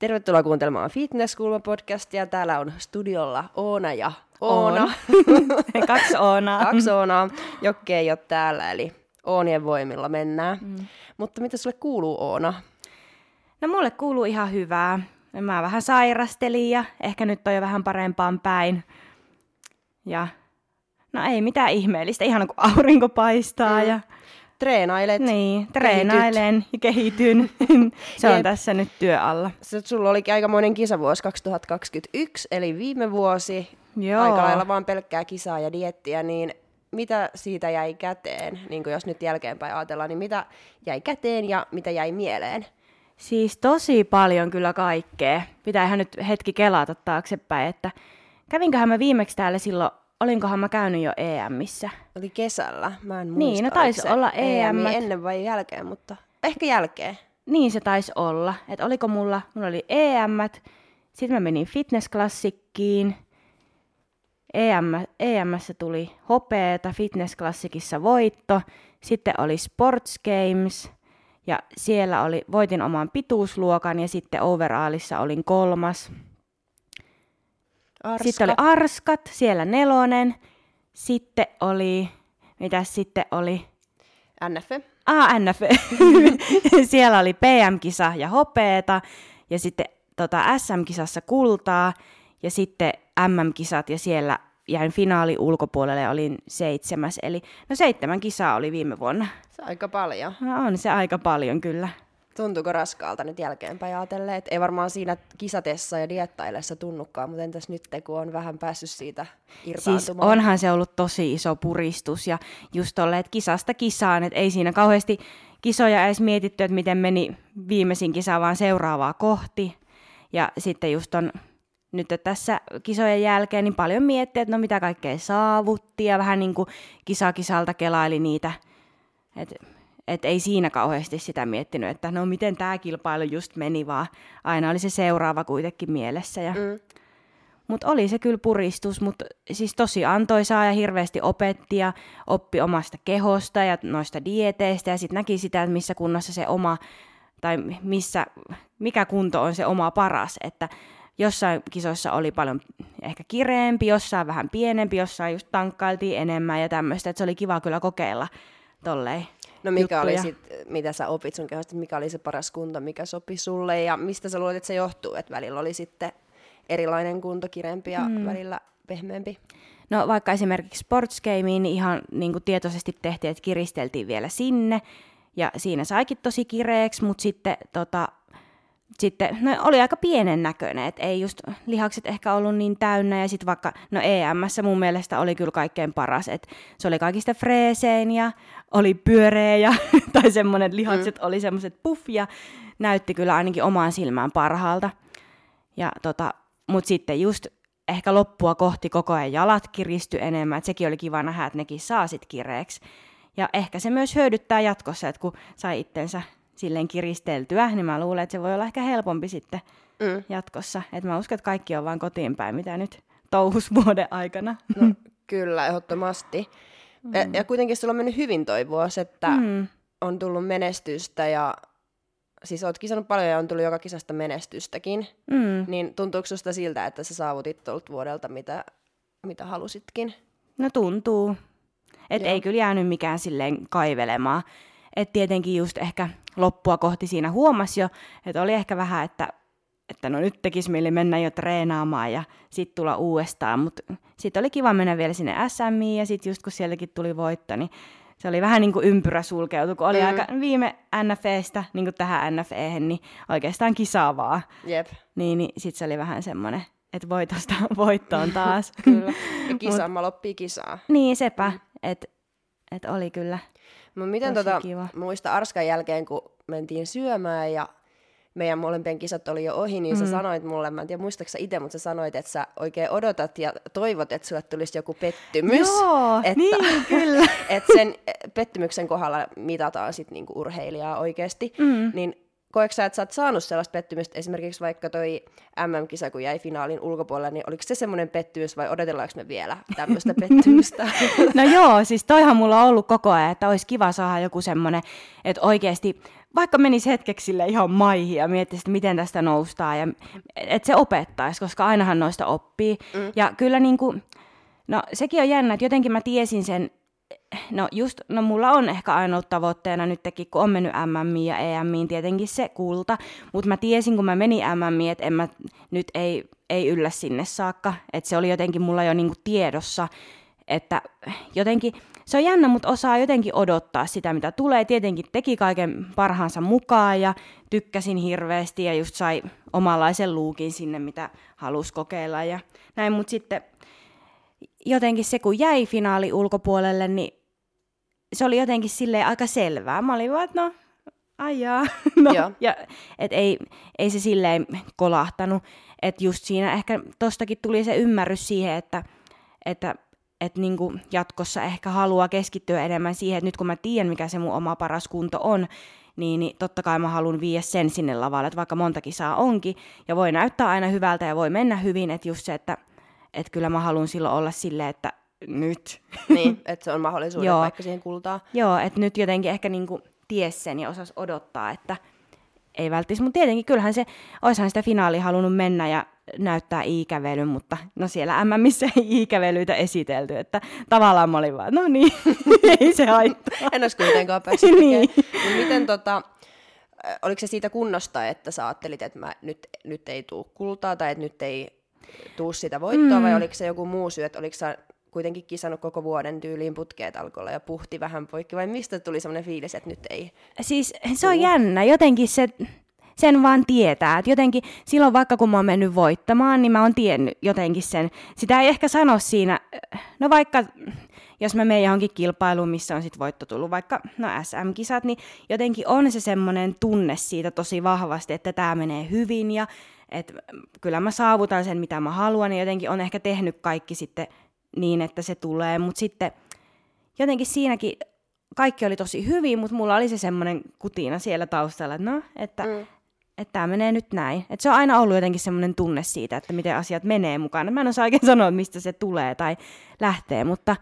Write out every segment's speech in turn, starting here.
Tervetuloa kuuntelemaan Fitness podcastia. Täällä on studiolla Oona ja Oona. On. Kaksi Oonaa. Kaksi Oonaa. Jokke ei ole täällä, eli Oonien voimilla mennään. Mm. Mutta mitä sulle kuuluu, Oona? No mulle kuuluu ihan hyvää. Mä vähän sairastelin ja ehkä nyt on jo vähän parempaan päin. Ja no ei mitään ihmeellistä, ihan kun aurinko paistaa mm. ja treenailet. Niin, treenailen kehityt. ja kehityn. Se on Jep. tässä nyt työ alla. Se, sulla olikin aikamoinen kisavuosi 2021, eli viime vuosi. Joo. Aika lailla vaan pelkkää kisaa ja diettiä, niin mitä siitä jäi käteen, niin jos nyt jälkeenpäin ajatellaan, niin mitä jäi käteen ja mitä jäi mieleen? Siis tosi paljon kyllä kaikkea. Pitää ihan nyt hetki kelata taaksepäin, että kävinköhän mä viimeksi täällä silloin olinkohan mä käynyt jo EMissä. Oli kesällä, mä en muista. Niin, no taisi olla EM. ennen vai jälkeen, mutta ehkä jälkeen. Niin se taisi olla. Että oliko mulla, mulla oli EM, sitten mä menin fitnessklassikkiin. EM, EMssä tuli hopeeta, fitnessklassikissa voitto. Sitten oli Sports Games, ja siellä oli, voitin oman pituusluokan, ja sitten overallissa olin kolmas. Arskat. Sitten oli Arskat, siellä nelonen. Sitten oli, mitä sitten oli? NF. Ah, NF. siellä oli PM-kisa ja hopeeta. Ja sitten tota, SM-kisassa kultaa. Ja sitten MM-kisat ja siellä jäin finaali ulkopuolelle ja olin seitsemäs. Eli no seitsemän kisaa oli viime vuonna. Se on aika paljon. No on se aika paljon kyllä. Tuntuuko raskaalta nyt jälkeenpäin ajatellen, että ei varmaan siinä kisatessa ja diettaillessa tunnukaan, mutta entäs nyt kun on vähän päässyt siitä irtaantumaan? Siis onhan se ollut tosi iso puristus ja just olleet kisasta kisaan, että ei siinä kauheasti kisoja edes mietitty, että miten meni viimeisin kisa, vaan seuraavaa kohti. Ja sitten just on nyt tässä kisojen jälkeen niin paljon miettiä, että no mitä kaikkea saavutti ja vähän niin kuin kisa kisalta kelaili niitä, että että ei siinä kauheasti sitä miettinyt, että no miten tämä kilpailu just meni, vaan aina oli se seuraava kuitenkin mielessä. Ja... Mm. Mutta oli se kyllä puristus, mutta siis tosi antoisaa ja hirveästi opetti ja oppi omasta kehosta ja noista dieteistä ja sitten näki sitä, että missä kunnossa se oma, tai missä, mikä kunto on se oma paras, että jossain kisoissa oli paljon ehkä kireempi, jossain vähän pienempi, jossain just tankkailtiin enemmän ja tämmöistä, että se oli kiva kyllä kokeilla tolleen No mikä juttuja. oli sit, mitä sä opit sun kehosta, mikä oli se paras kunto, mikä sopi sulle ja mistä sä luulet, että se johtuu, että välillä oli sitten erilainen kunto, kirempi ja mm. välillä pehmeämpi? No vaikka esimerkiksi sportsgameen niin ihan niin kuin tietoisesti tehtiin, että kiristeltiin vielä sinne ja siinä saikin tosi kireeksi, mutta sitten tota, sitten no, oli aika pienen näköinen, että ei just lihakset ehkä ollut niin täynnä ja sitten vaikka, no EMssä mun mielestä oli kyllä kaikkein paras, että se oli kaikista freesein ja oli pyöreä ja, tai semmoinen lihakset mm. oli semmoiset puff ja näytti kyllä ainakin omaan silmään parhaalta. Ja tota, mut sitten just ehkä loppua kohti koko ajan jalat kiristy enemmän, että sekin oli kiva nähdä, että nekin saa sit kireeksi. Ja ehkä se myös hyödyttää jatkossa, että kun sai itsensä silleen kiristeltyä, niin mä luulen, että se voi olla ehkä helpompi sitten mm. jatkossa. Että mä uskon, että kaikki on vaan kotiin päin, mitä nyt touhus vuoden aikana. No, kyllä, ehdottomasti. Mm. Ja, ja kuitenkin sulla on mennyt hyvin toi vuosi, että mm. on tullut menestystä ja siis oot kisannut paljon ja on tullut joka kisasta menestystäkin. Mm. Niin tuntuuko susta siltä, että sä saavutit tuolta vuodelta, mitä, mitä halusitkin? No tuntuu. Että ei kyllä jäänyt mikään silleen kaivelemaan. Että tietenkin just ehkä loppua kohti siinä huomasi jo, että oli ehkä vähän, että, että no nyt tekisi mieli mennä jo treenaamaan ja sitten tulla uudestaan, mutta sitten oli kiva mennä vielä sinne SMI ja sitten just kun sieltäkin tuli voitto, niin se oli vähän niin kuin ympyrä sulkeutu, kun oli mm. aika viime NFEstä niin kuin tähän NFEhen, niin oikeastaan kisaavaa. Jep. Niin, niin sitten se oli vähän semmoinen, että voitosta voittoon taas. kyllä, ja kisaamma loppii kisaa. Niin, sepä, mm. että et oli kyllä No miten tota, kiva. muista Arskan jälkeen, kun mentiin syömään ja meidän molempien kisat oli jo ohi, niin mm. sä sanoit mulle, mä en tiedä muistaaksä itse, mutta sä sanoit, että sä oikein odotat ja toivot, että sulle tulisi joku pettymys. Joo, että, niin, kyllä. että sen pettymyksen kohdalla mitataan sit niinku urheilijaa oikeasti. Mm. Niin koetko sä, että sä oot saanut sellaista pettymystä, esimerkiksi vaikka toi MM-kisa, kun jäi finaalin ulkopuolelle, niin oliko se semmoinen pettymys vai odotellaanko me vielä tämmöistä pettymystä? no joo, siis toihan mulla on ollut koko ajan, että olisi kiva saada joku semmoinen, että oikeasti vaikka menisi hetkeksi sille ihan maihin ja miettisi, että miten tästä noustaan, ja että se opettaisi, koska ainahan noista oppii. Mm. Ja kyllä niin kuin, no sekin on jännä, että jotenkin mä tiesin sen, no just, no mulla on ehkä ollut tavoitteena nytkin, kun on mennyt MMI ja EMIin tietenkin se kulta, mutta mä tiesin, kun mä menin MMI, että en mä, nyt ei, ei yllä sinne saakka, että se oli jotenkin mulla jo niinku tiedossa, että jotenkin se on jännä, mutta osaa jotenkin odottaa sitä, mitä tulee. Tietenkin teki kaiken parhaansa mukaan ja tykkäsin hirveästi ja just sai omanlaisen luukin sinne, mitä halusi kokeilla ja näin. Mutta sitten jotenkin se, kun jäi finaali ulkopuolelle, niin se oli jotenkin silleen aika selvää. Mä olin vaan, että no, ajaa. no, ja, et ei, ei se silleen kolahtanut. Että just siinä ehkä tostakin tuli se ymmärrys siihen, että, että että niinku jatkossa ehkä haluaa keskittyä enemmän siihen, että nyt kun mä tiedän, mikä se mun oma paras kunto on, niin, niin totta kai mä haluan viiä sen sinne lavalle, että vaikka monta kisaa onkin, ja voi näyttää aina hyvältä ja voi mennä hyvin, että just se, että, että kyllä mä haluan silloin olla silleen, että nyt. Niin, että se on mahdollisuus vaikka siihen kultaa. Joo, että nyt jotenkin ehkä niinku ties sen ja osas odottaa, että ei välttämättä, mutta tietenkin kyllähän se, oishan sitä finaali halunnut mennä ja näyttää iikävelyn, mutta no siellä MMissä ei iikävelyitä esitelty, että tavallaan mä olin vaan, no niin, ei se haittaa. en olisi kuitenkaan päässyt niin. niin. Miten tota, oliko se siitä kunnosta, että sä ajattelit, että mä, nyt, nyt ei tule kultaa tai että nyt ei tuu sitä voittoa, mm. vai oliko se joku muu syy, että oliko sä kuitenkin kisannut koko vuoden tyyliin putkeet alkoilla ja puhti vähän poikki, vai mistä tuli semmoinen fiilis, että nyt ei Siis se on jännä, jotenkin se sen vaan tietää. Et jotenkin silloin vaikka kun mä oon mennyt voittamaan, niin mä oon tiennyt jotenkin sen. Sitä ei ehkä sano siinä, no vaikka jos mä menen johonkin kilpailuun, missä on sit voitto tullut, vaikka no SM-kisat, niin jotenkin on se semmoinen tunne siitä tosi vahvasti, että tämä menee hyvin ja että kyllä mä saavutan sen, mitä mä haluan, ja jotenkin on ehkä tehnyt kaikki sitten niin, että se tulee, mutta sitten jotenkin siinäkin kaikki oli tosi hyvin, mutta mulla oli se semmoinen kutina siellä taustalla, että no, että mm että tämä menee nyt näin. Että se on aina ollut jotenkin semmoinen tunne siitä, että miten asiat menee mukana. Mä en osaa oikein sanoa, mistä se tulee tai lähtee, mutta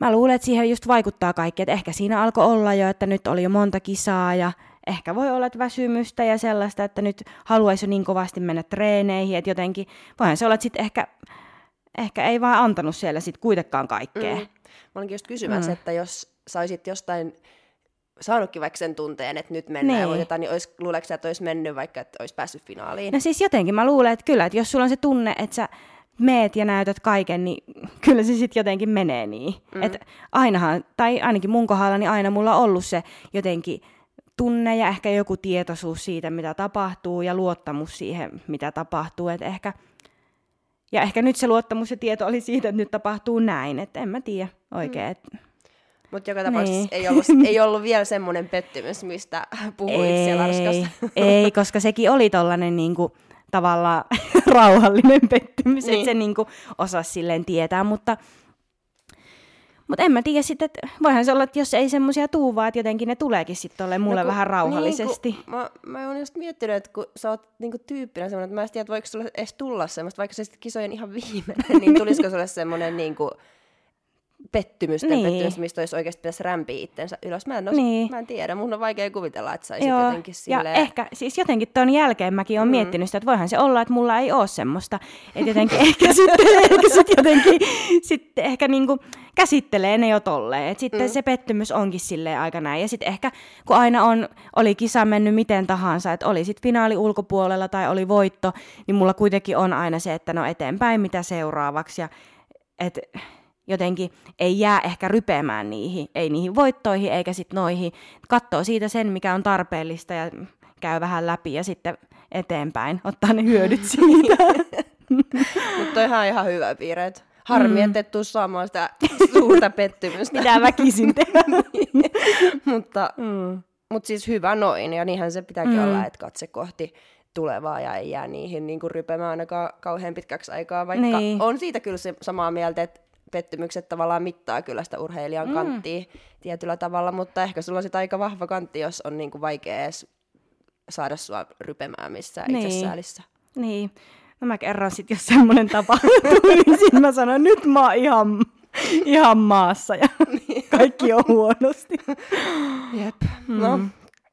mä luulen, että siihen just vaikuttaa kaikki. Että ehkä siinä alkoi olla jo, että nyt oli jo monta kisaa ja ehkä voi olla että väsymystä ja sellaista, että nyt haluaisi jo niin kovasti mennä treeneihin, että jotenkin, voihan se olla, että sitten ehkä, ehkä ei vaan antanut siellä sitten kuitenkaan kaikkea. Mm. Mä olinkin just kysymässä, mm. että jos saisit jostain saanutkin vaikka sen tunteen, että nyt mennään niin. ja voitetaan, niin olisi, luuleeko että olisi mennyt vaikka, että olisi päässyt finaaliin? No siis jotenkin mä luulen, että kyllä, että jos sulla on se tunne, että sä meet ja näytät kaiken, niin kyllä se sitten jotenkin menee niin. Mm. Että ainahan, tai ainakin mun kohdalla, niin aina mulla on ollut se jotenkin tunne ja ehkä joku tietoisuus siitä, mitä tapahtuu ja luottamus siihen, mitä tapahtuu. Että ehkä, ja ehkä nyt se luottamus ja tieto oli siitä, että nyt tapahtuu näin, että en mä tiedä oikein. Mm. Mutta joka tapauksessa niin. ei, ollut, ei ollut vielä semmoinen pettymys, mistä puhuit ei, siellä Arskassa. Ei, koska sekin oli tollainen niinku, tavallaan rauhallinen pettymys, niin. että se niinku osasi silleen tietää, mutta mutta en mä tiedä sitten, että voihan se olla, että jos ei semmoisia tuu, vaan että jotenkin ne tuleekin sitten ole mulle no, kun, vähän rauhallisesti. Niin, mä, mä oon just miettinyt, että kun sä oot niinku tyyppinä semmoinen, että mä en tiedä, että voiko sulle edes tulla semmoista, vaikka se sitten kisojen ihan viimeinen, niin tulisiko sulle semmoinen niinku, pettymystä, niin. pettymystä, mistä olisi oikeasti pitäisi rämpiä itsensä ylös. Mä en, os, niin. mä en tiedä, mun on vaikea kuvitella, että saisit Joo. jotenkin silleen... Ja ehkä, siis jotenkin tuon jälkeen mäkin olen mm. miettinyt sitä, että voihan se olla, että mulla ei ole semmoista. Että jotenkin ehkä sitten, ehkä sitten jotenkin sitten ehkä niinku käsittelee ne jo tolleen. Että sitten mm. se pettymys onkin silleen aika näin. Ja sitten ehkä, kun aina on, oli kisa mennyt miten tahansa, että oli sitten finaali ulkopuolella tai oli voitto, niin mulla kuitenkin on aina se, että no eteenpäin mitä seuraavaksi. Ja että jotenkin ei jää ehkä rypeämään niihin, ei niihin voittoihin eikä sitten noihin. Katsoo siitä sen, mikä on tarpeellista ja käy vähän läpi ja sitten eteenpäin, ottaa ne hyödyt siitä. Mutta toihan on ihan hyvä piirre. Harmi, mm. että tuu saamaan sitä suurta pettymystä. Mitä väkisin tehdä. mutta, mm. mutta siis hyvä noin, ja niinhän se pitääkin mm. olla, että katse kohti tulevaa ja ei jää niihin niin kuin rypemään ainakaan kauhean pitkäksi aikaa, vaikka niin. on siitä kyllä se samaa mieltä, että pettymykset tavallaan mittaa kyllä sitä urheilijan mm. kanttia tietyllä tavalla, mutta ehkä sulla on sitten aika vahva kantti, jos on niinku vaikea edes saada sua rypemään missään Niin. itsesäälissä. Niin. No mä kerron sit, jos semmoinen tapahtuu, niin sit mä sanon, nyt mä oon ihan, ihan maassa ja kaikki on huonosti. Jep. No,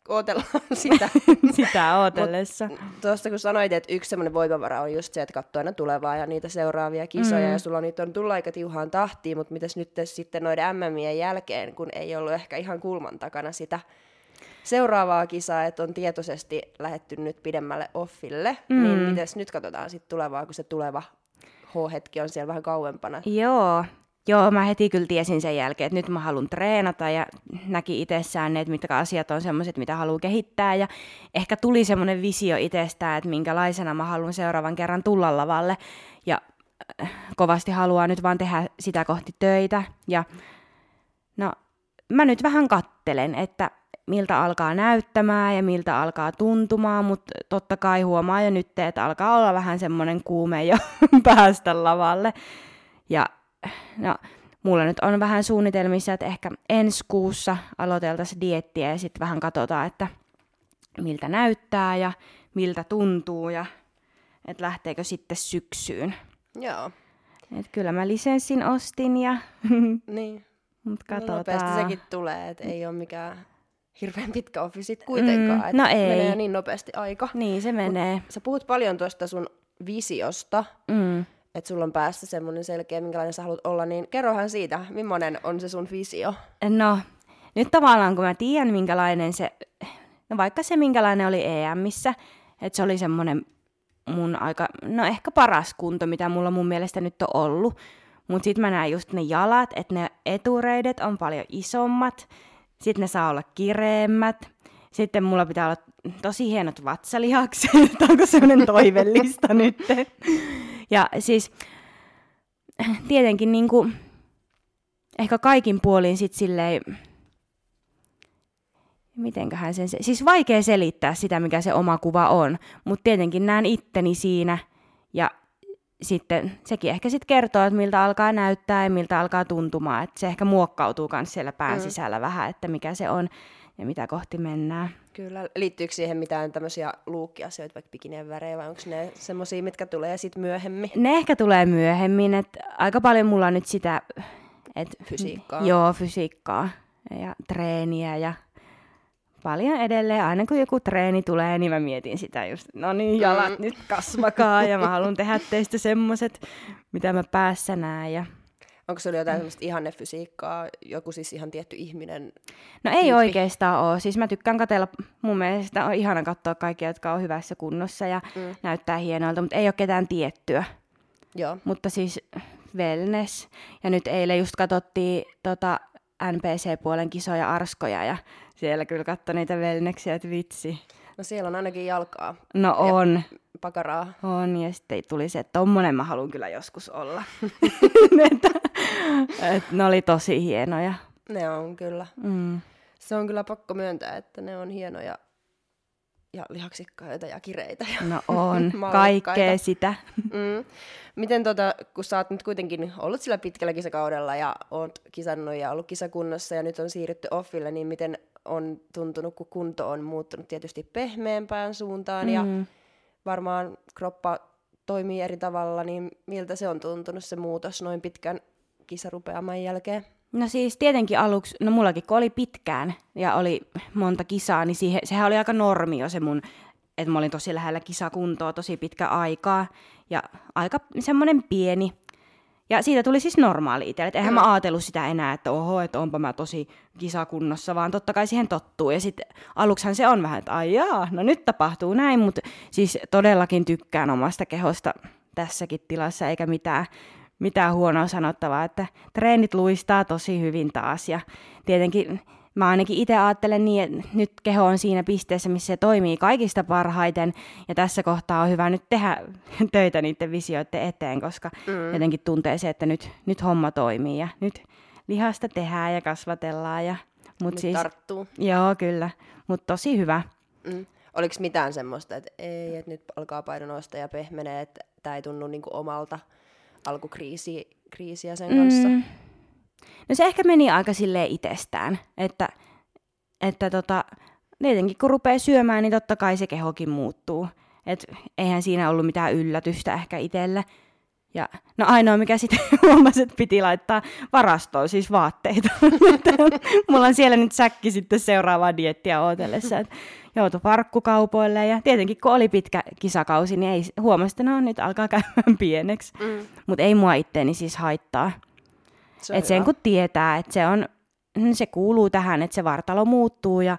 ootellaan sitä. Sitä ootellessa. Tuosta kun sanoit, että yksi semmoinen voimavara on just se, että katsoo aina tulevaa ja niitä seuraavia kisoja, mm. ja sulla niitä on tullut aika tiuhaan tahtiin, mutta mitäs nyt sitten noiden MMien jälkeen, kun ei ollut ehkä ihan kulman takana sitä seuraavaa kisaa, että on tietoisesti lähetty nyt pidemmälle offille, mm. niin mitäs nyt katsotaan sitten tulevaa, kun se tuleva H-hetki on siellä vähän kauempana. Joo. Joo, mä heti kyllä tiesin sen jälkeen, että nyt mä haluan treenata ja näki itsessään ne, että mitkä asiat on semmoiset, mitä haluaa kehittää. Ja ehkä tuli semmoinen visio itsestään, että minkälaisena mä haluan seuraavan kerran tulla lavalle. Ja äh, kovasti haluaa nyt vaan tehdä sitä kohti töitä. Ja no, mä nyt vähän kattelen, että miltä alkaa näyttämään ja miltä alkaa tuntumaan, mutta totta kai huomaa jo nyt, että alkaa olla vähän semmoinen kuume jo päästä lavalle. Ja no, mulla nyt on vähän suunnitelmissa, että ehkä ensi kuussa aloiteltaisiin diettiä ja sitten vähän katsotaan, että miltä näyttää ja miltä tuntuu ja että lähteekö sitten syksyyn. Joo, Et kyllä mä lisenssin ostin ja niin. mut No, katsotaan. nopeasti sekin tulee, että ei ole mikään hirveän pitkä offi sit kuitenkaan. Mm, no ei. Menee niin nopeasti aika. Niin se menee. Sä puhut paljon tuosta sun visiosta, Mm. Että sulla on päässä semmoinen selkeä, minkälainen sä haluat olla, niin kerrohan siitä, millainen on se sun visio. No, nyt tavallaan kun mä tiedän, minkälainen se, no vaikka se minkälainen oli EMissä, että se oli semmoinen mun aika, no ehkä paras kunto, mitä mulla mun mielestä nyt on ollut. Mutta sitten mä näen just ne jalat, että ne etureidet on paljon isommat, sitten ne saa olla kireemmät, sitten mulla pitää olla tosi hienot vatsalihakset, onko semmoinen toivellista nyt. Ja siis tietenkin niinku, ehkä kaikin puolin sit silleen, mitenköhän sen, se- siis vaikea selittää sitä, mikä se oma kuva on, mutta tietenkin näen itteni siinä ja sitten sekin ehkä sitten kertoo, että miltä alkaa näyttää ja miltä alkaa tuntumaan, että se ehkä muokkautuu myös siellä pään Mm. sisällä vähän, että mikä se on ja mitä kohti mennään. Kyllä. Liittyykö siihen mitään tämmöisiä luukkiasioita, vaikka bikinien värejä, vai onko ne semmoisia, mitkä tulee sitten myöhemmin? Ne ehkä tulee myöhemmin, että aika paljon mulla on nyt sitä, että Fysiikkaa. Joo, fysiikkaa ja treeniä ja paljon edelleen. Aina kun joku treeni tulee, niin mä mietin sitä just, no niin, jalat Mm. nyt kasvakaa ja mä haluan tehdä teistä semmoset, mitä mä päässä näen. Ja... Onko sulla jotain semmoista ihannefysiikkaa, joku siis ihan tietty ihminen? No ei Tyyppi. oikeastaan ole. Siis mä tykkään katella, mun mielestä on ihana katsoa kaikkia, jotka on hyvässä kunnossa ja Mm. näyttää hienolta, mutta ei ole ketään tiettyä. Joo. Mutta siis wellness. Ja nyt eilen just katsottiin tota NPC-puolen kisoja Arskoja ja siellä kyllä katsoi niitä wellnessia, että vitsi. No siellä on ainakin jalkaa, No on, pakaraa. on. Ja sitten tuli se, että tommonen mä haluan kyllä joskus olla. että, et ne oli tosi hienoja. Ne on kyllä. Mm. Se on kyllä pakko myöntää, että ne on hienoja ja lihaksikkaita ja kireitä. Ja No on, kaikkea sitä. Mm. Miten tota, kun sä oot nyt kuitenkin ollut sillä pitkällä kisakaudella ja oot kisannut ja ollut kisakunnossa ja nyt on siirrytty offille, niin miten on tuntunut, kun kunto on muuttunut tietysti pehmeämpään suuntaan ja Mm. varmaan kroppa toimii eri tavalla, niin miltä se on tuntunut se muutos noin pitkän kisarupeaman jälkeen? No siis tietenkin aluksi, no mullakin kun oli pitkään ja oli monta kisaa, niin siihen, sehän oli aika normi jo se mun, että mä olin tosi lähellä kisakuntoa tosi pitkä aikaa ja aika semmoinen pieni. Ja siitä tuli siis normaali itselle, että eihän mä ajatellut sitä enää, että oho, että onpa mä tosi kisakunnossa, vaan totta kai siihen tottuu. Ja sitten aluksihan se on vähän, että ai jaa, no nyt tapahtuu näin, mutta siis todellakin tykkään omasta kehosta tässäkin tilassa, eikä mitään, mitään huonoa sanottavaa, että treenit luistaa tosi hyvin taas ja tietenkin mä ainakin itse ajattelen niin, että nyt keho on siinä pisteessä, missä se toimii kaikista parhaiten ja tässä kohtaa on hyvä nyt tehdä töitä niiden visioiden eteen, koska mm. jotenkin tuntee se, että nyt, nyt homma toimii ja nyt lihasta tehdään ja kasvatellaan. Ja, mut Nyt siis, tarttuu. Joo, kyllä, mutta tosi hyvä. Mm. Oliko mitään semmoista, että ei, että nyt alkaa paino nousta ja pehmenee, että tämä ei tunnu niinku omalta alkukriisiä kriisiä sen kanssa? Mm. No se ehkä meni aika silleen itsestään, että, että tota, tietenkin kun rupeaa syömään, niin totta kai se kehokin muuttuu. Et eihän siinä ollut mitään yllätystä ehkä itselle. Ja, no ainoa, mikä sitten huomasi, että piti laittaa varastoon, siis vaatteita. Mulla on siellä nyt säkki sitten seuraavaa diettiä ootellessa. Joutui parkkukaupoille ja tietenkin kun oli pitkä kisakausi, niin ei, huomasi, että no nyt alkaa käymään pieneksi. Mm. Mutta ei mua itteeni siis haittaa. Se et sen kun tietää, että se, on, se kuuluu tähän, että se vartalo muuttuu ja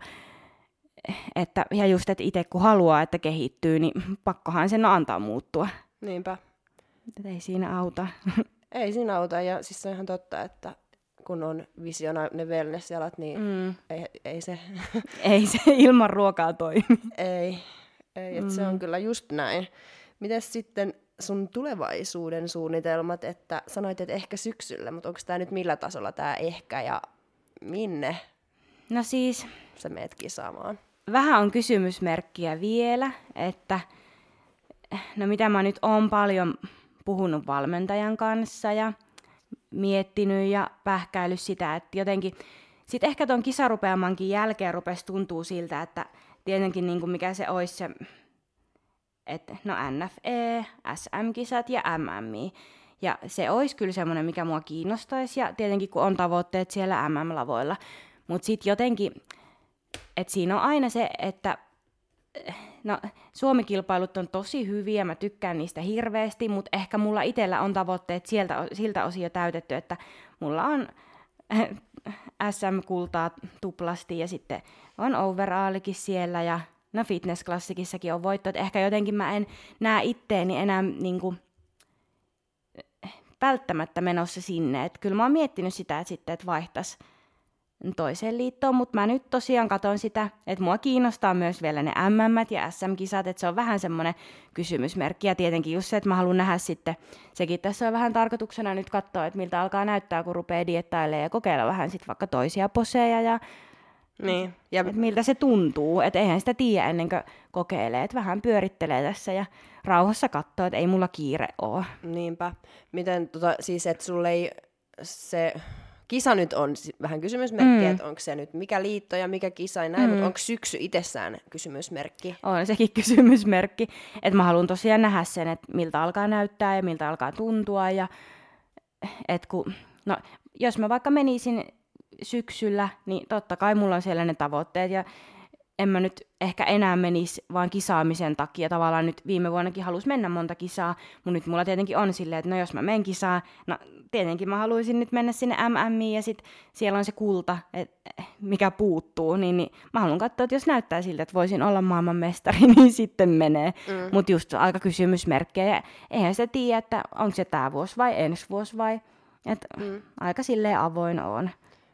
että, ja just, että itse kun haluaa, että kehittyy, niin pakkohan sen antaa muuttua. Niinpä. Et ei siinä auta. Ei siinä auta, ja siis se on ihan totta, että kun on visiona ne wellness-jalat, niin mm. ei, ei se... ei se ilman ruokaa toimi. ei, ei mm. se on mm. kyllä just näin. Mites sitten sun tulevaisuuden suunnitelmat, että sanoit, että ehkä syksyllä, mutta onko tämä nyt millä tasolla tämä ehkä ja minne? No siis... Sä meet kisaamaan. Vähän on kysymysmerkkiä vielä, että no mitä mä nyt oon paljon puhunut valmentajan kanssa ja miettinyt ja pähkäillyt sitä, että jotenkin sitten ehkä tuon kisarupeamankin jälkeen rupesi tuntuu siltä, että tietenkin niin kuin mikä se olisi se, että no NFE, SM-kisat ja MMI. Ja se olisi kyllä semmoinen, mikä mua kiinnostaisi, ja tietenkin kun on tavoitteet siellä MM-lavoilla. Mutta sitten jotenkin, että siinä on aina se, että no Suomi-kilpailut on tosi hyviä, mä tykkään niistä hirveästi, mutta ehkä mulla itsellä on tavoitteet sieltä, siltä osin jo täytetty, että mulla on SM-kultaa tuplasti ja sitten on overallikin siellä ja no fitnessklassikissakin on voitto, että ehkä jotenkin mä en näe itteeni enää niinku, välttämättä menossa sinne, että kyllä mä oon miettinyt sitä, että sitten, että vaihtaisi toiseen liittoon, mutta mä nyt tosiaan katon sitä, että mua kiinnostaa myös vielä ne MM ja SM-kisat, että se on vähän semmoinen kysymysmerkki, ja tietenkin just se, että mä haluan nähdä sitten, sekin tässä on vähän tarkoituksena nyt katsoa, että miltä alkaa näyttää, kun rupeaa diettailemaan ja kokeilla vähän sitten vaikka toisia poseja ja niin. Ja... Et miltä se tuntuu, että eihän sitä tiedä ennen kuin kokeilee, että vähän pyörittelee tässä ja rauhassa katsoo, että ei mulla kiire ole. Niinpä. Miten tota, siis, että sulle ei se kisa nyt on vähän kysymysmerkki, mm. että onko se nyt mikä liitto ja mikä kisa ja näin, mm. mutta onko syksy itsessään kysymysmerkki? On sekin kysymysmerkki, että mä haluan tosiaan nähdä sen, että miltä alkaa näyttää ja miltä alkaa tuntua ja että kun, no, jos mä vaikka menisin syksyllä, niin totta kai mulla on siellä ne tavoitteet ja en mä nyt ehkä enää menisi vaan kisaamisen takia. Tavallaan nyt viime vuonnakin halusi mennä monta kisaa, mutta nyt mulla tietenkin on silleen, että no jos mä menen kisaan, no tietenkin mä haluaisin nyt mennä sinne MMI ja sit siellä on se kulta, et, mikä puuttuu, niin, niin mä haluan katsoa, että jos näyttää siltä, että voisin olla maailmanmestari, niin sitten menee. Mm. Mutta just aika kysymysmerkkejä. Eihän se tiedä, että onko se tämä vuosi vai ensi vuosi vai... Et mm. Aika silleen avoin on.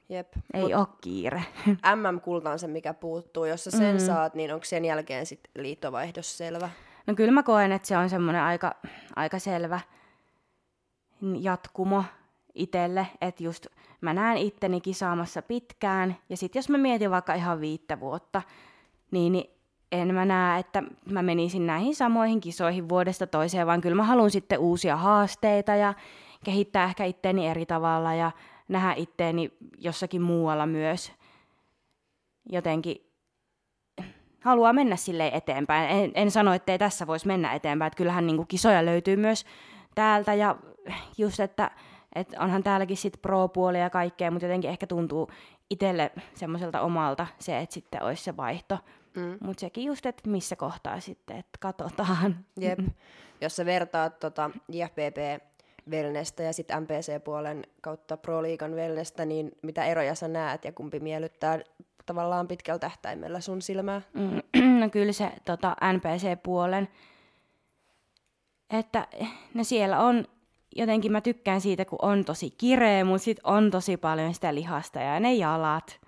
Jep. Ei Mut ole kiire. MM-kulta on se, mikä puuttuu. Jos sä sen mm. saat, niin onko sen jälkeen sit liittovaihdos selvä? No kyllä mä koen, että se on semmoinen aika, aika selvä jatkumo itselle, että just mä näen itteni kisaamassa pitkään, ja sitten jos mä mietin vaikka ihan viittä vuotta, niin, niin en mä näe, että mä menisin näihin samoihin kisoihin vuodesta toiseen, vaan kyllä mä haluan sitten uusia haasteita ja kehittää ehkä itteeni eri tavalla ja nähdä itteeni jossakin muualla myös. Jotenkin haluaa mennä sille eteenpäin. En, en sano, että ei tässä voisi mennä eteenpäin. Että kyllähän niin kuin kisoja löytyy myös täältä ja just, että, että onhan täälläkin sit pro-puolia ja kaikkea, mutta jotenkin ehkä tuntuu itselle semmoiselta omalta se, että sitten olisi se vaihto. Mm. Mutta sekin just, että missä kohtaa sitten, että katsotaan. Jep. Jos sä vertaat tota IFPP wellnessä ja sitten MPC-puolen kautta Pro Liigan wellnessä, niin mitä eroja sä näet ja kumpi miellyttää tavallaan pitkällä tähtäimellä sun silmää? Mm, no kyllä se tota, NPC-puolen, että no siellä on, jotenkin mä tykkään siitä, kun on tosi kireä, mutta sitten on tosi paljon sitä lihasta ja ne jalat.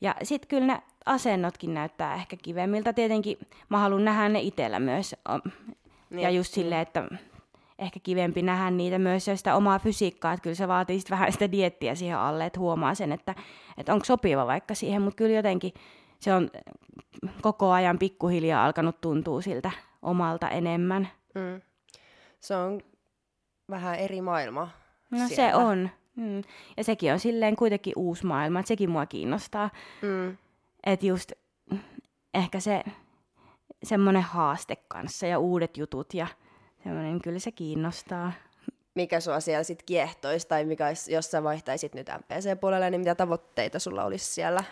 Ja sitten kyllä ne asennotkin näyttää ehkä kivemmiltä. Tietenkin mä haluan nähdä ne itsellä myös. Niin. Ja just silleen, että ehkä kivempi nähdä niitä myös ja sitä omaa fysiikkaa, että kyllä se vaatii sitten vähän sitä diettiä siihen alle, että huomaa sen, että, että onko sopiva vaikka siihen, mutta kyllä jotenkin se on koko ajan pikkuhiljaa alkanut tuntua siltä omalta enemmän. Mm. Se on vähän eri maailma. No siellä. se on. Mm. Ja sekin on silleen kuitenkin uusi maailma, että sekin mua kiinnostaa. Mm. että just ehkä se semmoinen haaste kanssa ja uudet jutut ja niin kyllä se kiinnostaa. Mikä sua siellä sitten kiehtoisi tai mikä olisi, jos sä vaihtaisit nyt MPC-puolelle, niin mitä tavoitteita sulla olisi siellä?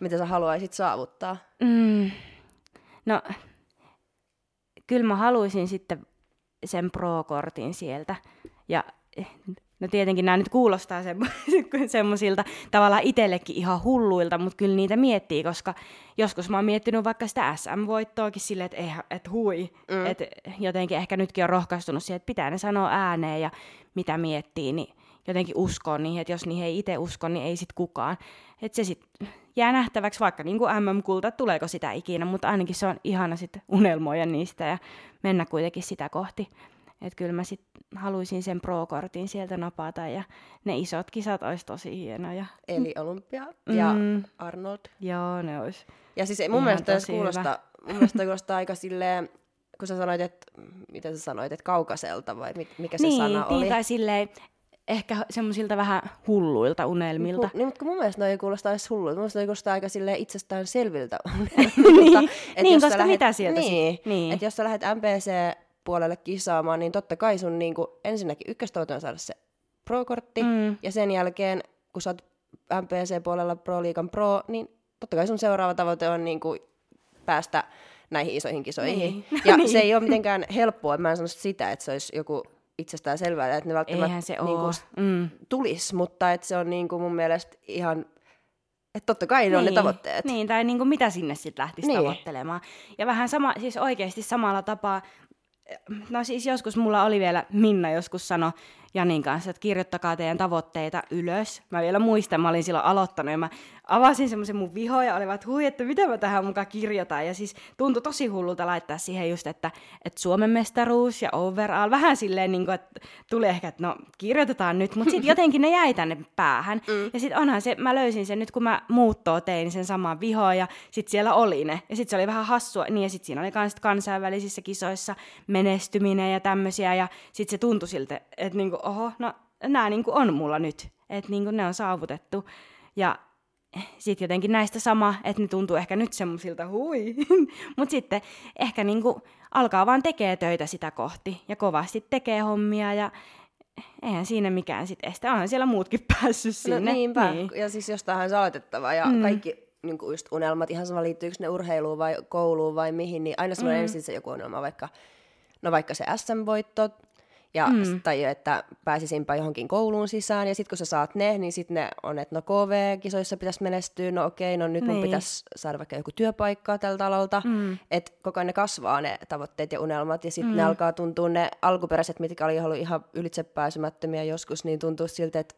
Mitä sä haluaisit saavuttaa? Mm. No, kyllä mä haluaisin sitten sen pro-kortin sieltä. Ja No tietenkin nämä nyt kuulostaa semmoisilta tavallaan itsellekin ihan hulluilta, mutta kyllä niitä miettii, koska joskus mä oon miettinyt vaikka sitä SM-voittoakin silleen, että, eihän, että hui, mm. että jotenkin ehkä nytkin on rohkaistunut siihen, että pitää ne sanoa ääneen ja mitä miettii, niin jotenkin uskoo niihin, että jos niihin ei itse usko, niin ei sit kukaan. Että se sitten jää nähtäväksi vaikka niin kuin MM-kulta, tuleeko sitä ikinä, mutta ainakin se on ihana sitten unelmoida niistä ja mennä kuitenkin sitä kohti. Että kyllä mä sit haluaisin sen pro-kortin sieltä napata ja ne isot kisat olisi tosi hienoja. Eli Olympia ja mm. Arnold. Joo, ne olisi. Ja siis mun mielestä kuulostaa, mun mielestä kuulostaa aika silleen, kun sä sanoit, että, mitä sä sanoit, että kaukaiselta vai mikä se niin, sana niin, oli? Niin, tai silleen, ehkä semmoisilta vähän hulluilta unelmilta. Niin, mutta mun mielestä noi ei kuulosta edes hulluilta. Mun mielestä noi kuulostaa aika silleen itsestään selviltä unelmilta. niin, niin koska lähet, mitä sieltä niin, sit? Niin. Että jos sä lähdet MPC puolelle kisaamaan, niin totta kai sun niin kuin, ensinnäkin ykköstavoite on saada se pro-kortti, mm. ja sen jälkeen, kun sä oot MPC-puolella Pro-liigan pro, niin totta kai sun seuraava tavoite on niin kuin, päästä näihin isoihin kisoihin. Niin. Ja niin. se ei ole mitenkään helppoa, mä en sano sitä, että se olisi joku itsestään selvää, että ne välttämättä se niin kuin, mm. tulisi, mutta että se on niin kuin mun mielestä ihan että totta kai ne niin, on ne niin. tavoitteet. Niin, tai niin kuin mitä sinne sitten lähtisi niin. tavoittelemaan. Ja vähän sama, siis oikeasti samalla tapaa, no siis joskus mulla oli vielä, Minna joskus sano Janin kanssa, että kirjoittakaa teidän tavoitteita ylös. Mä vielä muistan, mä olin silloin aloittanut ja mä avasin semmoisen mun viho ja olivat, hui, että mitä mä tähän mukaan kirjoitan. Ja siis tuntui tosi hullulta laittaa siihen just, että, että Suomen mestaruus ja overall, vähän silleen, niin kuin, että tuli ehkä, että no kirjoitetaan nyt, mutta sitten jotenkin ne jäi tänne päähän. Mm. Ja sitten onhan se, mä löysin sen nyt, kun mä muuttoa tein sen saman vihoa ja sitten siellä oli ne. Ja sitten se oli vähän hassua, niin ja sitten siinä oli kans kansainvälisissä kisoissa menestyminen ja tämmöisiä. Ja sitten se tuntui siltä, että niinku, oho, no nämä niinku on mulla nyt. Että niinku ne on saavutettu. Ja sitten jotenkin näistä sama, että ne tuntuu ehkä nyt semmoisilta hui. Mutta sitten ehkä niinku alkaa vaan tekee töitä sitä kohti ja kovasti tekee hommia ja eihän siinä mikään sitten estä. Onhan siellä muutkin päässyt no sinne. No niinpä. Niin. Ja siis jostain se aloitettava ja mm. kaikki niin kuin just unelmat, ihan sama liittyykö ne urheiluun vai kouluun vai mihin, niin aina sulla mm. on ensin se joku unelma, vaikka, no vaikka se SM-voitto ja, mm. Tai että pääsisinpä johonkin kouluun sisään, ja sitten kun sä saat ne, niin sitten ne on, että no KV-kisoissa pitäisi menestyä, no okei, no nyt niin. mun pitäisi saada vaikka joku työpaikka tältä alalta, mm. että koko ajan ne kasvaa ne tavoitteet ja unelmat, ja sitten mm. ne alkaa tuntua ne alkuperäiset, mitkä oli ollut ihan ylitsepääsemättömiä joskus, niin tuntuu siltä, että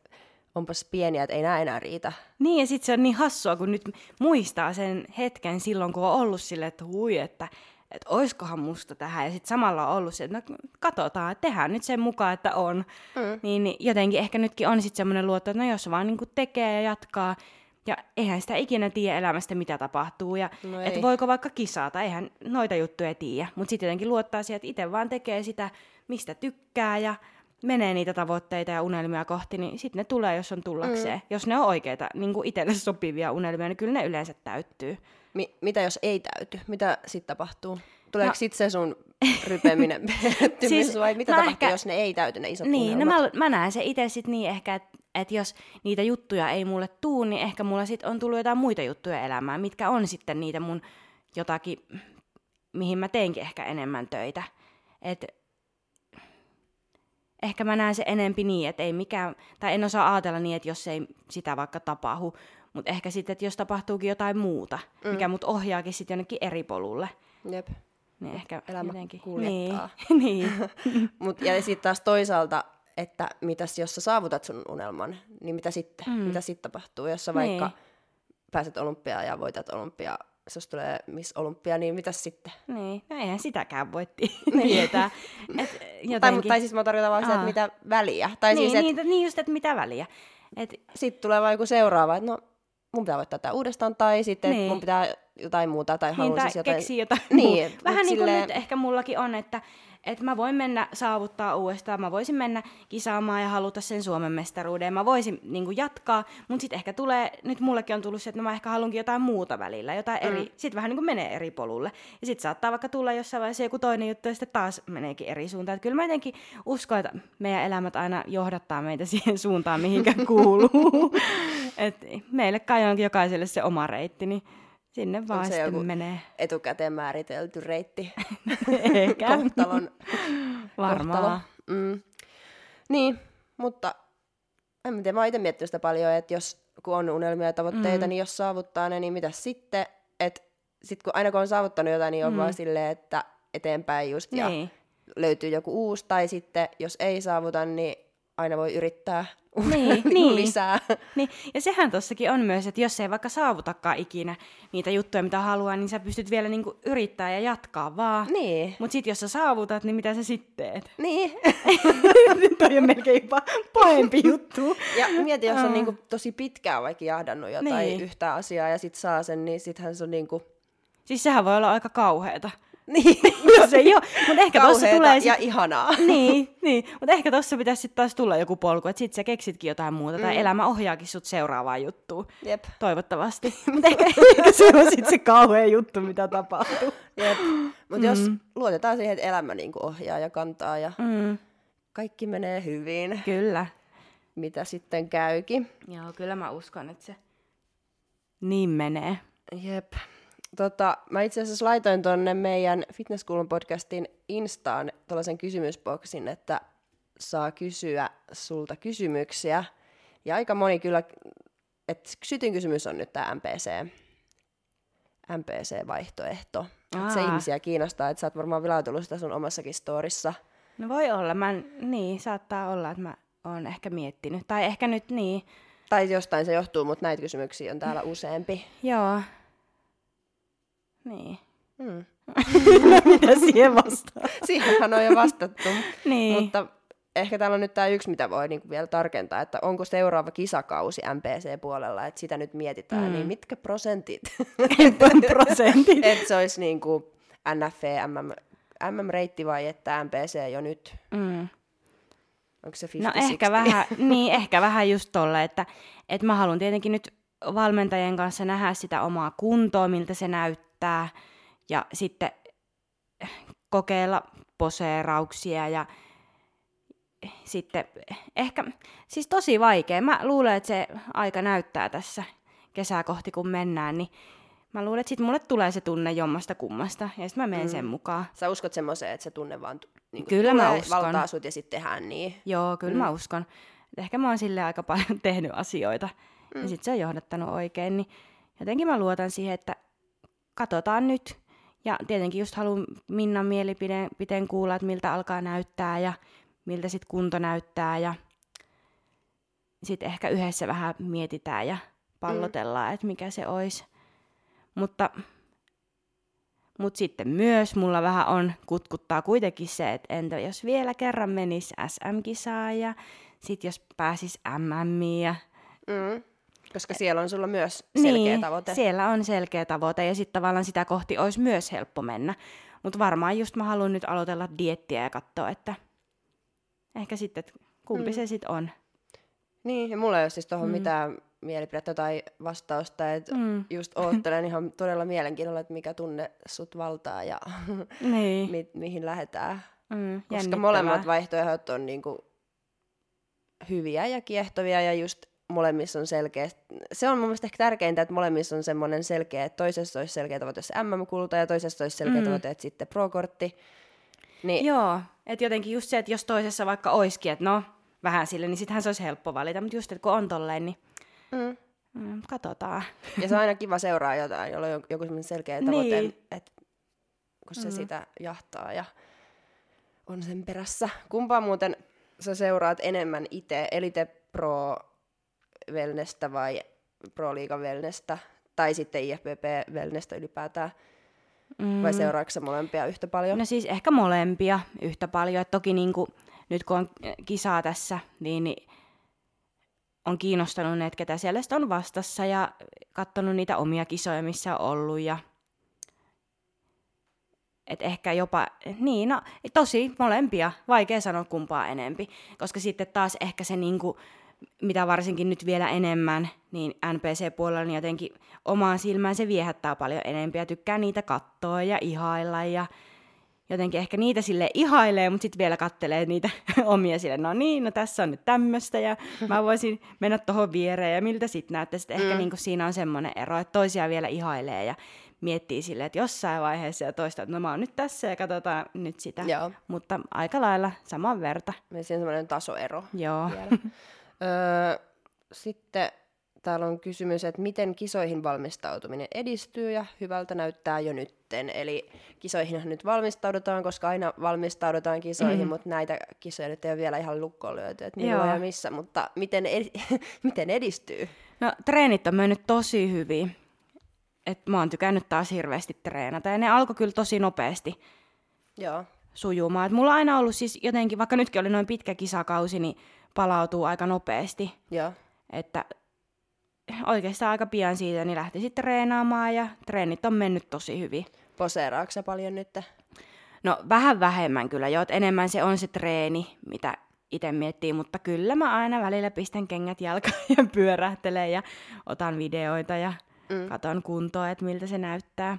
onpas pieniä, että ei nämä enää riitä. Niin, ja sitten se on niin hassua, kun nyt muistaa sen hetken silloin, kun on ollut silleen, että hui, että että oiskohan musta tähän. Ja sitten samalla on ollut se, että no katsotaan, että tehdään nyt sen mukaan, että on. Mm. Niin, niin jotenkin ehkä nytkin on sitten semmoinen luotto, että no jos vaan niin tekee ja jatkaa, ja eihän sitä ikinä tiedä elämästä, mitä tapahtuu. Ja no että voiko vaikka kisata, eihän noita juttuja tiedä. Mutta sitten jotenkin luottaa siihen, että itse vaan tekee sitä, mistä tykkää ja menee niitä tavoitteita ja unelmia kohti, niin sitten ne tulee, jos on tullakseen. Mm. Jos ne on oikeita, niin kuin itselle sopivia unelmia, niin kyllä ne yleensä täyttyy. Mi- mitä jos ei täyty? Mitä sitten tapahtuu? Tuleeko no. sitten se sun rypeminen siis, vai mitä tapahtuu, ehkä, jos ne ei täyty, ne isot Niin, no mä, mä näen se itse sitten niin ehkä, että et jos niitä juttuja ei mulle tuu, niin ehkä mulla sitten on tullut jotain muita juttuja elämään, mitkä on sitten niitä mun jotakin, mihin mä teenkin ehkä enemmän töitä. Et ehkä mä näen se enempi niin, että ei mikään, tai en osaa ajatella niin, että jos ei sitä vaikka tapahdu, mutta ehkä sitten, että jos tapahtuukin jotain muuta, mm. mikä mut ohjaakin sitten jonnekin eri polulle. Jep. Niin ehkä Elämä jotenkin. kuljettaa. Niin. niin. Mut, ja sitten taas toisaalta, että mitäs jos sä saavutat sun unelman, niin mitä sitten? Mm. Mitä sitten tapahtuu, jos sä vaikka niin. pääset olympiaan ja voitat olympia, jos tulee Miss Olympia, niin mitä sitten? Niin, no eihän sitäkään voi tietää. Et tai, tai siis mä tarkoitan vaan sitä, että mitä väliä. Tai niin, siis, et... niin, niin just, että mitä väliä. Et... Sitten tulee vaan joku seuraava, että no mun pitää voittaa tämä uudestaan, tai sitten niin. mun pitää jotain muuta, tai niin, tai siis jotain... jotain niin, Vähän niin kuin silleen... nyt ehkä mullakin on, että että mä voin mennä saavuttaa uudestaan, mä voisin mennä kisaamaan ja haluta sen Suomen mestaruuden, mä voisin niin kuin jatkaa, mutta sitten ehkä tulee, nyt mullekin on tullut se, että mä ehkä haluankin jotain muuta välillä, jotain eri, mm. sitten vähän niin kuin menee eri polulle. Ja sitten saattaa vaikka tulla jossain vaiheessa joku toinen juttu ja sitten taas meneekin eri suuntaan. Et kyllä mä jotenkin uskon, että meidän elämät aina johdattaa meitä siihen suuntaan, mihinkä kuuluu. Et meille kai onkin jokaiselle se oma reitti, niin Sinne vaan se joku menee. etukäteen määritelty reitti? Eikä. Kohtalon. Varmaan. Kohtalo. Mm. Niin, mutta en tiedä, mä itse miettinyt sitä paljon, että jos kun on unelmia ja tavoitteita, mm. niin jos saavuttaa ne, niin mitä sitten? Että sit kun aina kun on saavuttanut jotain, niin on mm. vaan silleen, että eteenpäin just niin. ja löytyy joku uusi, tai sitten jos ei saavuta, niin aina voi yrittää niin, niin. lisää. Niin. Ja sehän tossakin on myös, että jos ei vaikka saavutakaan ikinä niitä juttuja, mitä haluaa, niin sä pystyt vielä niinku yrittää ja jatkaa vaan. Niin. Mutta sitten jos sä saavutat, niin mitä sä sitten teet? Niin. Toi on melkein jopa pahempi juttu. Ja mieti, jos on niinku tosi pitkään vaikka jahdannut jotain niin. yhtä asiaa ja sit saa sen, niin sittenhän se on niinku... Siis sehän voi olla aika kauheeta. Niin. Jos ei ole, mutta ehkä tuossa tulee... ja ihanaa. Niin, niin. mutta ehkä tuossa pitäisi sitten taas tulla joku polku, että sit sä keksitkin jotain muuta, mm. tai elämä ohjaakin sut seuraavaan juttuun. Jep. Toivottavasti. mutta ehkä, ehkä se on sitten se kauhean juttu, mitä tapahtuu. Jep. Mutta mm. jos luotetaan siihen, että elämä niinku ohjaa ja kantaa ja mm. kaikki menee hyvin. Kyllä. Mitä sitten käykin. Joo, kyllä mä uskon, että se niin menee. Jep. Tota, mä itse asiassa laitoin tuonne meidän Fitness podcastin Instaan tuollaisen kysymysboksin, että saa kysyä sulta kysymyksiä. Ja aika moni kyllä, että sytyn kysymys on nyt tämä MPC, MPC-vaihtoehto. Että se ihmisiä kiinnostaa, että sä oot varmaan vilautellut sitä sun omassakin storissa. No voi olla, mä, niin, saattaa olla, että mä oon ehkä miettinyt. Tai ehkä nyt niin. Tai jostain se johtuu, mutta näitä kysymyksiä on täällä useampi. Joo, niin. Mm. no, mitä siihen vastaa? Siihenhän on jo vastattu. niin. Mutta ehkä täällä on nyt tämä yksi, mitä voi niinku vielä tarkentaa, että onko seuraava kisakausi MPC-puolella, että sitä nyt mietitään, mm. niin mitkä prosentit? prosentit? että se olisi niinku NFV, MM, MM-reitti vai että MPC jo nyt? Mm. Onko se 50 No ehkä vähän, niin, ehkä vähän just tolle, että, että mä haluan tietenkin nyt valmentajien kanssa nähdä sitä omaa kuntoa, miltä se näyttää näyttää ja sitten kokeilla poseerauksia ja sitten ehkä, siis tosi vaikea. Mä luulen, että se aika näyttää tässä kesää kohti, kun mennään, niin mä luulen, että sitten mulle tulee se tunne jommasta kummasta, ja sitten mä menen mm. sen mukaan. Sä uskot semmoiseen, että se tunne vaan niin kyllä tulee, mä uskon. valtaa sut ja sitten tehdään niin? Joo, kyllä mm. mä uskon. Ehkä mä oon sille aika paljon tehnyt asioita, mm. ja sitten se on johdattanut oikein, niin jotenkin mä luotan siihen, että katsotaan nyt. Ja tietenkin just haluan Minnan mielipiteen kuulla, että miltä alkaa näyttää ja miltä sitten kunto näyttää ja sitten ehkä yhdessä vähän mietitään ja pallotellaan, mm. että mikä se olisi. Mutta, mutta sitten myös mulla vähän on, kutkuttaa kuitenkin se, että entä jos vielä kerran menisi SM-kisaa ja sitten jos pääsis MMiin ja mm. Koska siellä on sulla myös selkeä niin, tavoite. siellä on selkeä tavoite ja sitten tavallaan sitä kohti olisi myös helppo mennä. Mutta varmaan just mä haluan nyt aloitella diettiä ja katsoa, että ehkä sitten, että kumpi mm. se sitten on. Niin, ja mulla ei ole siis tuohon mm. mitään mielipidettä tai vastausta, että mm. just oottelen ihan todella mielenkiinnolla, että mikä tunne sut valtaa ja niin. mi- mihin lähdetään. Mm, Koska molemmat vaihtoehdot on niinku hyviä ja kiehtovia ja just molemmissa on selkeä, se on mun mielestä ehkä tärkeintä, että molemmissa on semmoinen selkeä, että toisessa olisi selkeä tavoite se MM-kulta ja toisessa olisi selkeä mm. tavoite, että sitten pro-kortti. Niin. Joo, että jotenkin just se, että jos toisessa vaikka olisikin, että no, vähän sille, niin sittenhän se olisi helppo valita, mutta just, että kun on tolleen, niin mm. Mm, katsotaan. Ja se on aina kiva seuraa jotain, jolla on joku semmoinen selkeä tavoite, niin. että kun se mm. sitä jahtaa ja on sen perässä. Kumpaa muuten sä seuraat enemmän itse, Elite Pro wellnessä vai Pro Liiga wellnessä tai sitten IFBB wellnessä ylipäätään? Mm. Vai seuraatko sä molempia yhtä paljon? No siis ehkä molempia yhtä paljon. Et toki niin kuin, nyt kun on kisaa tässä, niin, niin on kiinnostanut ne, että ketä siellä on vastassa ja katsonut niitä omia kisoja, missä on ollut. Ja Et ehkä jopa, niin no tosi molempia, vaikea sanoa kumpaa enempi, koska sitten taas ehkä se niinku, mitä varsinkin nyt vielä enemmän, niin NPC-puolella niin jotenkin omaan silmään se viehättää paljon enempiä, tykkää niitä katsoa ja ihailla ja jotenkin ehkä niitä sille ihailee, mutta sitten vielä kattelee niitä omia sille, no niin, no tässä on nyt tämmöistä ja mä voisin mennä tuohon viereen ja miltä sitten näyttää. Sitten mm. ehkä niin siinä on semmoinen ero, että toisia vielä ihailee ja miettii sille, että jossain vaiheessa ja toista, että no mä oon nyt tässä ja katsotaan nyt sitä. Joo. Mutta aika lailla saman verta. Meillä on semmoinen tasoero. Joo. Öö, sitten täällä on kysymys, että miten kisoihin valmistautuminen edistyy ja hyvältä näyttää jo nytten. Eli kisoihin nyt valmistaudutaan, koska aina valmistaudutaan kisoihin, mm. mutta näitä kisoja nyt ei ole vielä ihan lukkoon lyöty, että milloin ja missä, mutta miten, ed- miten edistyy? No treenit on mennyt tosi hyvin. Et mä oon tykännyt taas hirveästi treenata ja ne alkoi kyllä tosi nopeasti Joo. sujumaan. Et mulla on aina ollut siis jotenkin, vaikka nytkin oli noin pitkä kisakausi, niin palautuu aika nopeasti. Joo. Että oikeastaan aika pian siitä niin lähti sitten treenaamaan ja treenit on mennyt tosi hyvin. Poseeraatko sä paljon nyt? No vähän vähemmän kyllä jo, enemmän se on se treeni, mitä itse miettii, mutta kyllä mä aina välillä pistän kengät jalkaan ja pyörähtelen ja otan videoita ja mm. katon kuntoa, että miltä se näyttää.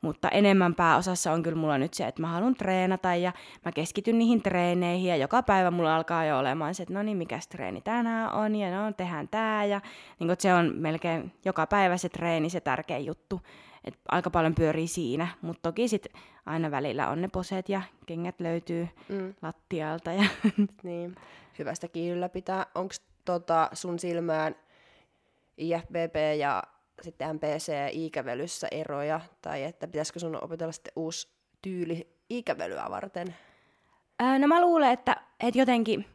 Mutta enemmän pääosassa on kyllä mulla nyt se, että mä haluan treenata ja mä keskityn niihin treeneihin ja joka päivä mulla alkaa jo olemaan se, että no niin, mikä treeni tänään on ja no tehdään tää ja niin se on melkein joka päivä se treeni se tärkeä juttu. Et aika paljon pyörii siinä, mutta toki sit aina välillä on ne poset ja kengät löytyy mm. lattialta. Ja niin, hyvästäkin ylläpitää. Onko tota sun silmään IFBB ja sitten MPC-ikävelyssä eroja, tai että pitäisikö sun opetella sitten uusi tyyli ikävelyä varten? Ää, no mä luulen, että, että jotenkin,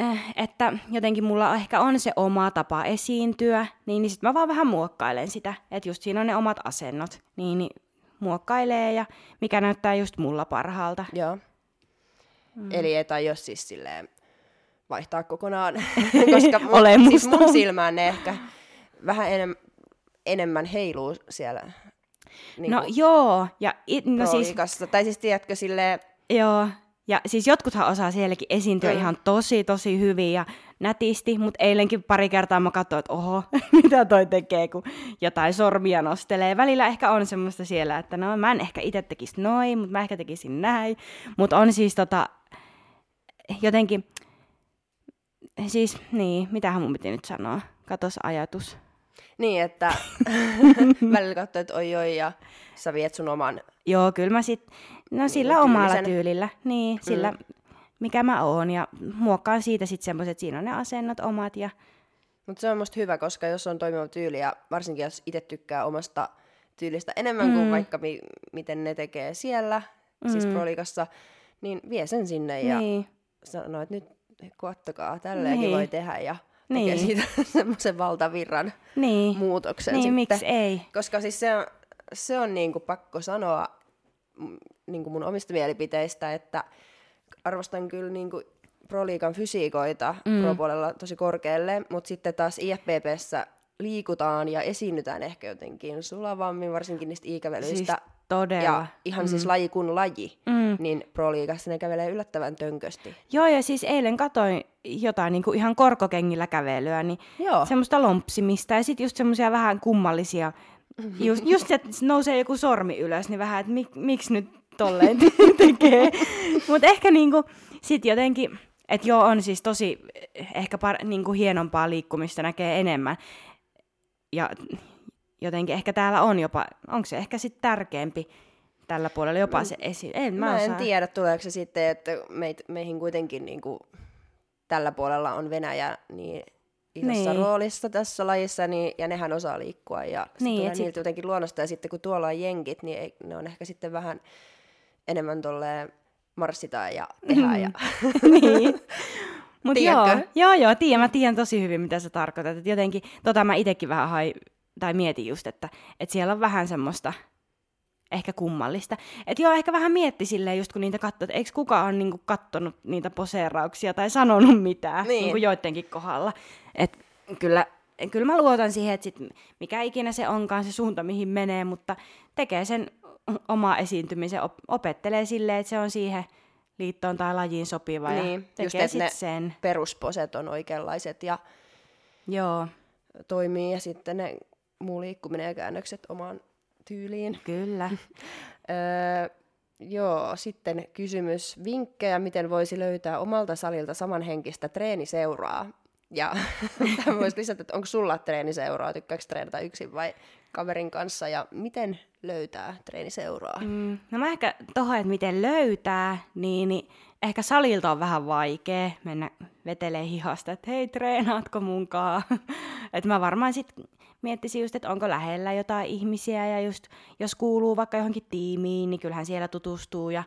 äh, että jotenkin mulla ehkä on se oma tapa esiintyä, niin, niin sitten mä vaan vähän muokkailen sitä, että just siinä on ne omat asennot, niin, niin muokkailee ja mikä näyttää just mulla parhaalta. Joo. Mm. Eli et aio siis silleen vaihtaa kokonaan, koska mun, siis mun silmään ne ehkä vähän enem, enemmän heiluu siellä. Niin no joo, ja it, no siis... Tai siis tiedätkö silleen... Joo, ja siis jotkuthan osaa sielläkin esiintyä mm. ihan tosi, tosi hyvin ja nätisti, mutta eilenkin pari kertaa mä katsoin, että oho, mitä toi tekee, kun jotain sormia nostelee. Välillä ehkä on semmoista siellä, että no mä en ehkä itse tekisi noin, mutta mä ehkä tekisin näin. Mutta on siis tota, jotenkin, siis niin, mitähän mun piti nyt sanoa, katos ajatus. Niin, että välillä katsoo, että oi oi, ja sä viet sun oman... Joo, kyllä mä sit, no niin, sillä tyylisen. omalla tyylillä, niin, sillä mm. mikä mä oon, ja muokkaan siitä sitten semmoiset, että siinä on ne asennot omat, ja... Mutta se on musta hyvä, koska jos on toimiva tyyli, ja varsinkin jos itse tykkää omasta tyylistä enemmän mm. kuin vaikka mi- miten ne tekee siellä, siis mm. siis prolikassa, niin vie sen sinne ja niin. sanoo, että nyt koettakaa, tälleenkin niin. voi tehdä, ja niin. tekee siitä semmoisen valtavirran niin. muutoksen niin, sitten. miksi ei? Koska siis se on, se on niin kuin pakko sanoa niin kuin mun omista mielipiteistä, että arvostan kyllä niin kuin Pro-liigan fysiikoita mm. Pro-puolella tosi korkealle, mutta sitten taas IFPPssä liikutaan ja esiinnytään ehkä jotenkin sulavammin, varsinkin niistä ikävelyistä. Siis Todella. Ja ihan siis mm. siis laji kuin laji, mm. niin Pro-liigassa ne kävelee yllättävän tönkösti. Joo, ja siis eilen katoin jotain niin kuin ihan korkokengillä kävelyä, niin Joo. semmoista lompsimista ja sitten just semmoisia vähän kummallisia, just, just että nousee joku sormi ylös, niin vähän, että mik, miksi nyt tolleen tekee. Mutta ehkä niinku sitten jotenkin, että joo, on siis tosi ehkä par, niinku hienompaa liikkumista näkee enemmän. Ja jotenkin ehkä täällä on jopa, onko se ehkä sitten tärkeämpi tällä puolella jopa se esi... En, mä, mä en tiedä, tuleeko se sitten, että meit, meihin kuitenkin niin kuin, tällä puolella on Venäjä niin isossa niin. roolissa tässä lajissa, niin, ja nehän osaa liikkua, ja se niin, tulee niiltä sit... jotenkin luonnosta, ja sitten kun tuolla on jenkit, niin ei, ne on ehkä sitten vähän enemmän tolleen marssitaan ja tehdään. Ja... niin. Mut joo, joo, joo, tiedän, mä tiedän tosi hyvin, mitä sä tarkoitat. Et jotenkin, tota mä itekin vähän hai, tai mietin just, että, että siellä on vähän semmoista ehkä kummallista. Että joo, ehkä vähän mietti silleen, just kun niitä katsoo, että eikö kukaan ole niinku kattonut niitä poseerauksia tai sanonut mitään niin. niinku joidenkin kohdalla. Et kyllä, kyllä mä luotan siihen, että sit mikä ikinä se onkaan se suunta, mihin menee, mutta tekee sen oma esiintymisen op- opettelee silleen, että se on siihen liittoon tai lajiin sopiva Niin, ja just, tekee että sit ne- sen. Perusposet on oikeanlaiset ja Joo, toimii ja sitten ne muu liikkuminen ja käännökset omaan tyyliin. kyllä. Öö, joo, sitten kysymys. Vinkkejä, miten voisi löytää omalta salilta samanhenkistä treeniseuraa? Ja tämä voisi lisätä, että onko sulla treeniseuraa, tykkääkö treenata yksin vai kaverin kanssa ja miten löytää treeniseuraa? Mm, no mä ehkä tohon, että miten löytää, niin, niin ehkä salilta on vähän vaikea mennä vetelee hihasta, että hei, treenaatko munkaan? että mä varmaan sitten miettisin just, että onko lähellä jotain ihmisiä ja just jos kuuluu vaikka johonkin tiimiin, niin kyllähän siellä tutustuu ja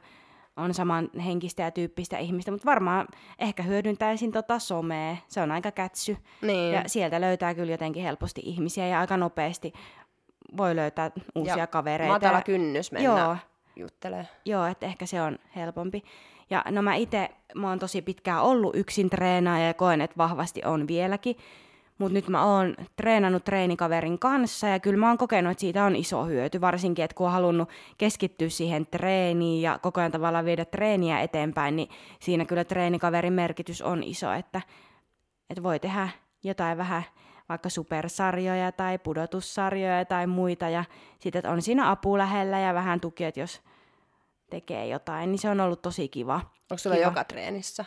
on saman henkistä ja tyyppistä ihmistä, mutta varmaan ehkä hyödyntäisin tota somea, se on aika kätsy. Niin. Ja sieltä löytää kyllä jotenkin helposti ihmisiä ja aika nopeasti voi löytää uusia ja kavereita. Matala kynnys mennä Joo, juttelemaan. Joo, että ehkä se on helpompi. Ja no mä itse, mä oon tosi pitkään ollut yksin treenaaja ja koen, että vahvasti on vieläkin. Mutta nyt mä oon treenannut treenikaverin kanssa ja kyllä mä oon kokenut, että siitä on iso hyöty. Varsinkin, että kun on halunnut keskittyä siihen treeniin ja koko ajan tavallaan viedä treeniä eteenpäin, niin siinä kyllä treenikaverin merkitys on iso, että, että voi tehdä jotain vähän vaikka supersarjoja tai pudotussarjoja tai muita ja sitten, että on siinä apu lähellä ja vähän tuki, että jos tekee jotain, niin se on ollut tosi kiva. Onko sulla Kiva. joka treenissä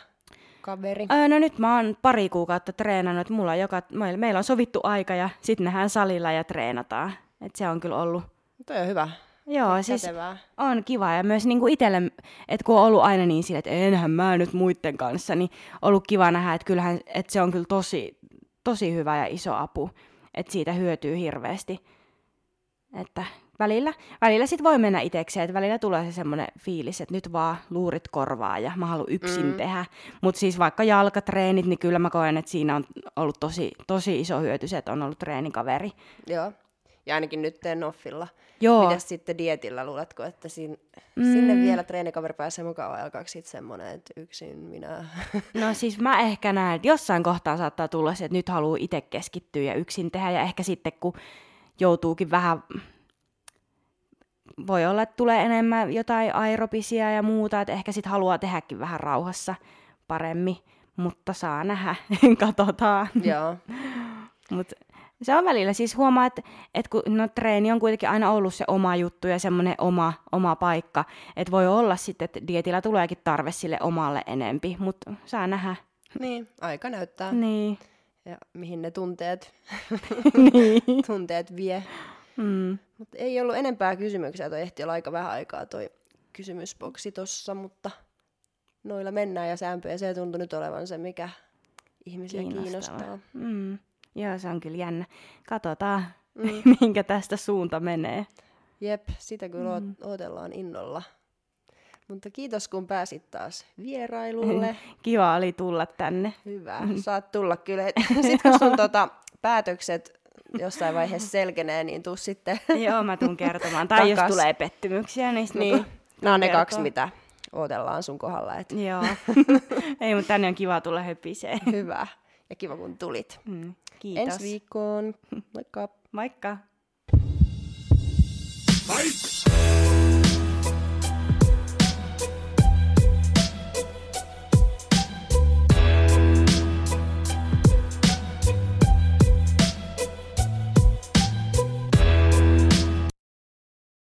kaveri? Öö, no nyt mä oon pari kuukautta treenannut, että mulla on joka, meillä, on sovittu aika ja sitten nähdään salilla ja treenataan. Et se on kyllä ollut, Toi on hyvä. joo siis Kätevää. on kiva ja myös niinku itselle, että kun on ollut aina niin sille, että enhän mä nyt muiden kanssa, niin ollut kiva nähdä, että kyllähän, että se on kyllä tosi, tosi hyvä ja iso apu, että siitä hyötyy hirveästi. Että välillä, välillä sit voi mennä itsekseen, että välillä tulee se semmoinen fiilis, että nyt vaan luurit korvaa ja mä haluan yksin mm. tehdä. Mutta siis vaikka jalkatreenit, niin kyllä mä koen, että siinä on ollut tosi, tosi iso hyöty se, että on ollut treenikaveri. Joo. Ja ainakin nyt teen Noffilla. Joo. Mitäs sitten dietillä, luuletko, että sin, mm. sinne vielä treenikaveri pääsee mukaan vai alkaako sitten semmoinen, että yksin minä? No siis mä ehkä näen, että jossain kohtaa saattaa tulla se, että nyt haluaa itse keskittyä ja yksin tehdä. Ja ehkä sitten kun joutuukin vähän, voi olla, että tulee enemmän jotain aerobisia ja muuta, että ehkä sitten haluaa tehdäkin vähän rauhassa paremmin. Mutta saa nähdä, katsotaan. Joo. Mut se on välillä siis huomaa, että, että kun no, treeni on kuitenkin aina ollut se oma juttu ja semmoinen oma, oma paikka, että voi olla sitten, että dietillä tuleekin tarve sille omalle enempi, mutta saa nähdä. Niin, aika näyttää. Niin. Ja mihin ne tunteet, niin. tunteet vie. Mm. Mutta ei ollut enempää kysymyksiä, toi ehti olla aika vähän aikaa toi kysymysboksi tossa, mutta noilla mennään ja sämpö se tuntui nyt olevan se, mikä ihmisiä Kiinnostavaa. kiinnostaa. Mm. Joo, se on kyllä jännä. Katsotaan, Mm. minkä tästä suunta menee. Jep, sitä kyllä mm. odotellaan innolla. Mutta kiitos kun pääsit taas vierailulle. Kiva oli tulla tänne. Hyvä, saat tulla kyllä. Sitten kun sun tota, päätökset jossain vaiheessa selkenee, niin tuu sitten. Joo, mä tuun kertomaan. Tai jos tulee pettymyksiä, niin, niin, nämä on ne kertoo. kaksi, mitä odotellaan sun kohdalla. Et Joo. Ei, mutta tänne on kiva tulla höpiseen. hyvä ja kiva kun tulit. Mm. Kiitos. Ensi viikkoon. Moikka! Moikka. Fight!